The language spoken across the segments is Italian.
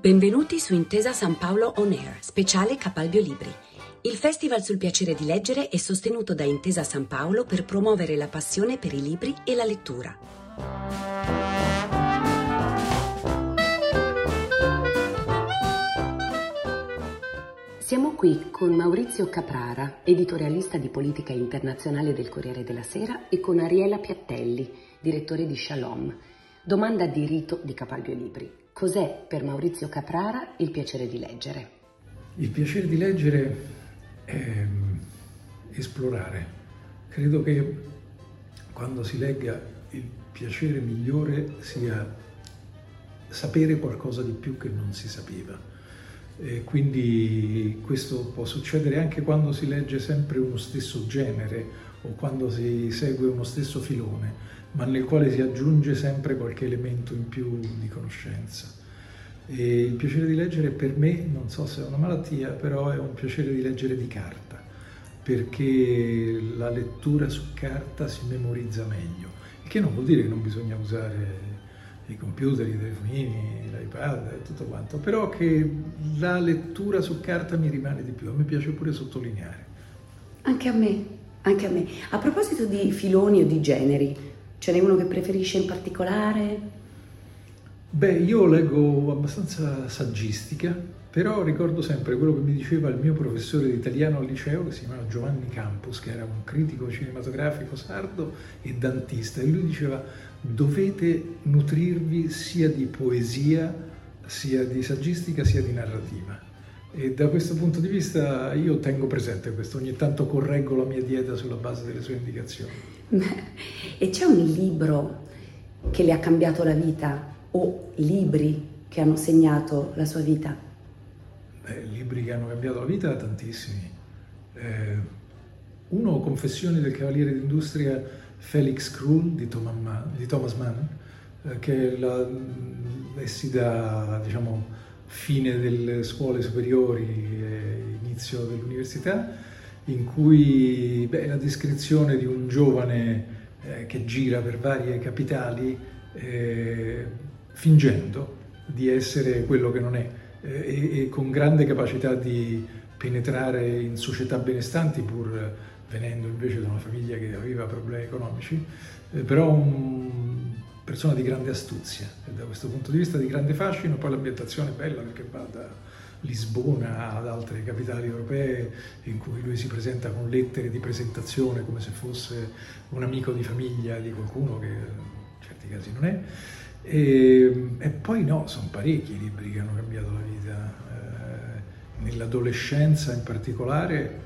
Benvenuti su Intesa San Paolo On Air, speciale Capalbio Libri. Il festival sul piacere di leggere è sostenuto da Intesa San Paolo per promuovere la passione per i libri e la lettura. Siamo qui con Maurizio Caprara, editorialista di politica internazionale del Corriere della Sera, e con Ariela Piattelli, direttore di Shalom. Domanda di rito di Capalbio Libri. Cos'è per Maurizio Caprara il piacere di leggere? Il piacere di leggere è esplorare. Credo che quando si legga il piacere migliore sia sapere qualcosa di più che non si sapeva. E quindi questo può succedere anche quando si legge sempre uno stesso genere o quando si segue uno stesso filone ma nel quale si aggiunge sempre qualche elemento in più di conoscenza. E il piacere di leggere per me, non so se è una malattia, però è un piacere di leggere di carta, perché la lettura su carta si memorizza meglio, che non vuol dire che non bisogna usare i computer, i telefonini, l'iPad e tutto quanto, però che la lettura su carta mi rimane di più, a me piace pure sottolineare. Anche a me, anche a me. A proposito di filoni o di generi, Ce n'è uno che preferisce in particolare? Beh, io leggo abbastanza saggistica, però ricordo sempre quello che mi diceva il mio professore di italiano al liceo, che si chiamava Giovanni Campus, che era un critico cinematografico sardo e dantista, e lui diceva dovete nutrirvi sia di poesia, sia di saggistica, sia di narrativa. E da questo punto di vista io tengo presente questo, ogni tanto correggo la mia dieta sulla base delle sue indicazioni. E c'è un libro che le ha cambiato la vita o libri che hanno segnato la sua vita? Beh, libri che hanno cambiato la vita, tantissimi. Eh, uno, Confessioni del Cavaliere d'Industria, Felix Krull di Thomas Mann, eh, che la, lessi da diciamo, fine delle scuole superiori e inizio dell'università in cui beh, la descrizione di un giovane eh, che gira per varie capitali eh, fingendo di essere quello che non è eh, e, e, con grande capacità di penetrare in società benestanti pur venendo invece da una famiglia che aveva problemi economici, eh, però una persona di grande astuzia e da questo punto di vista di grande fascino, poi l'ambientazione è bella perché va da Lisbona ad altre capitali europee in cui lui si presenta con lettere di presentazione come se fosse un amico di famiglia di qualcuno che in certi casi non è. E, e poi no, sono parecchi i libri che hanno cambiato la vita. Eh, nell'adolescenza in particolare,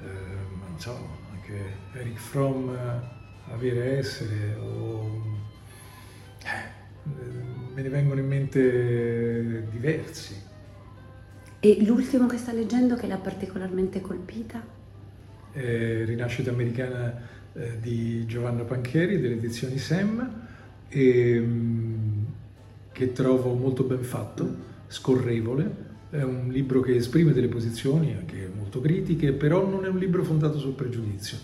eh, non so, anche Eric Fromm, Avere Essere, o, me ne vengono in mente diversi. E l'ultimo che sta leggendo che l'ha particolarmente colpita? Eh, Rinascita americana eh, di Giovanna Pancheri delle edizioni SEM, e, mm, che trovo molto ben fatto, scorrevole. È un libro che esprime delle posizioni anche molto critiche, però non è un libro fondato sul pregiudizio.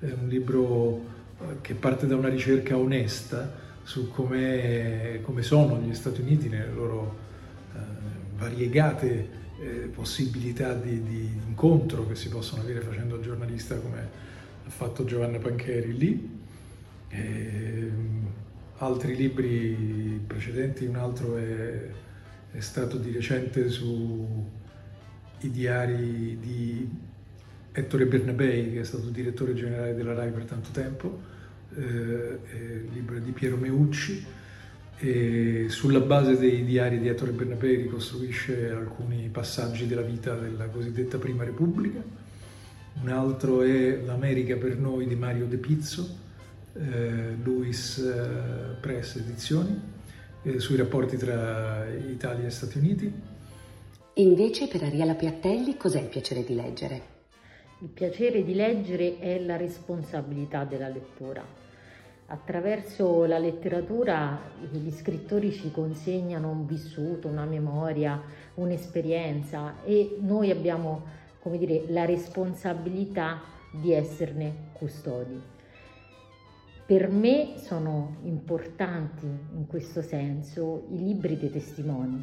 È un libro eh, che parte da una ricerca onesta su come sono gli Stati Uniti nelle loro eh, variegate eh, possibilità di, di, incontro che si possono avere facendo giornalista come ha fatto Giovanna Pancheri lì. E, ehm, altri libri precedenti, un altro è, è stato di recente sui diari di Ettore Bernabei, che è stato direttore generale della RAI per tanto tempo, eh, il libro di Piero Meucci, e sulla base dei diari di Ettore Bernabé ricostruisce alcuni passaggi della vita della cosiddetta Prima Repubblica. Un altro è L'America per noi di Mario De Pizzo, eh, Luis eh, Press Edizioni, eh, sui rapporti tra Italia e Stati Uniti. Invece per Ariela Piattelli cos'è il piacere di leggere? Il piacere di leggere è la responsabilità della lettura Attraverso la letteratura gli scrittori ci consegnano un vissuto, una memoria, un'esperienza e noi abbiamo, come dire, la responsabilità di esserne custodi. Per me sono importanti in questo senso i libri dei testimoni,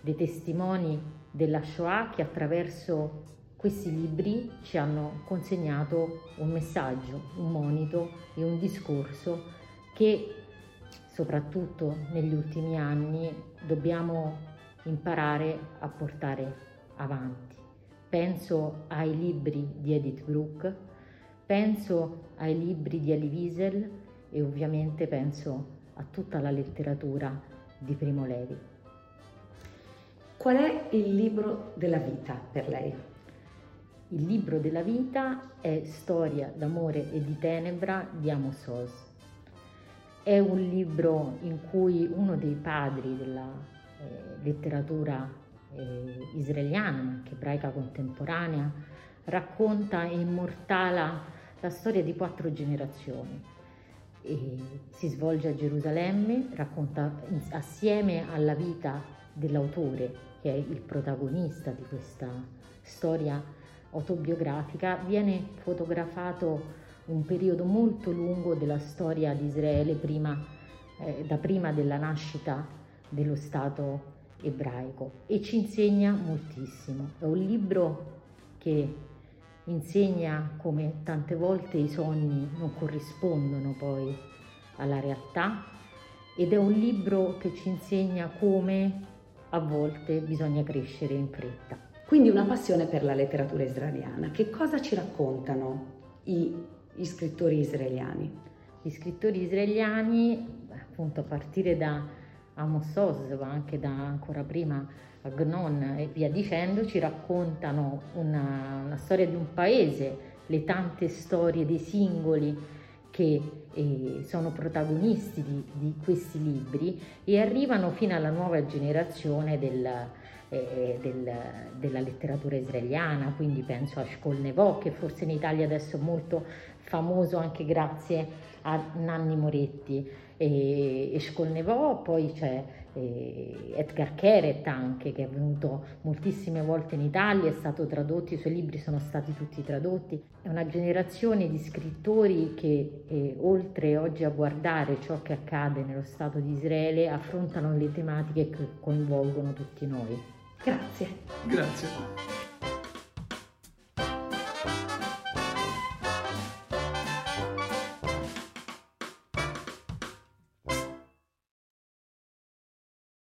dei testimoni della Shoah che attraverso questi libri ci hanno consegnato un messaggio, un monito e un discorso che soprattutto negli ultimi anni dobbiamo imparare a portare avanti. Penso ai libri di Edith Brooke, penso ai libri di Elie Wiesel e ovviamente penso a tutta la letteratura di Primo Levi. Qual è il libro della vita per lei? Il libro della vita è Storia d'amore e di tenebra di Amos Oz. È un libro in cui uno dei padri della eh, letteratura eh, israeliana, ma anche ebraica contemporanea, racconta e immortala la storia di quattro generazioni. E si svolge a Gerusalemme, racconta assieme alla vita dell'autore, che è il protagonista di questa storia autobiografica, viene fotografato un periodo molto lungo della storia di Israele, prima, eh, da prima della nascita dello Stato ebraico e ci insegna moltissimo. È un libro che insegna come tante volte i sogni non corrispondono poi alla realtà ed è un libro che ci insegna come a volte bisogna crescere in fretta. Quindi una passione per la letteratura israeliana. Che cosa ci raccontano i, gli scrittori israeliani? Gli scrittori israeliani, appunto a partire da Amos Oz, ma anche da ancora prima Agnon e via dicendo, ci raccontano una, una storia di un paese, le tante storie dei singoli che eh, sono protagonisti di, di, questi libri e arrivano fino alla nuova generazione del, eh, del, della letteratura israeliana, quindi penso a Shkol che forse in Italia adesso è molto famoso anche grazie a Nanni Moretti. E, e Shkol poi c'è eh, Edgar Keret anche che è venuto moltissime volte in Italia, è stato tradotto, i suoi libri sono stati tutti tradotti. È una generazione di scrittori che eh, oltre oggi a guardare ciò che accade nello Stato di Israele affrontano le tematiche che coinvolgono tutti noi. Grazie. Grazie.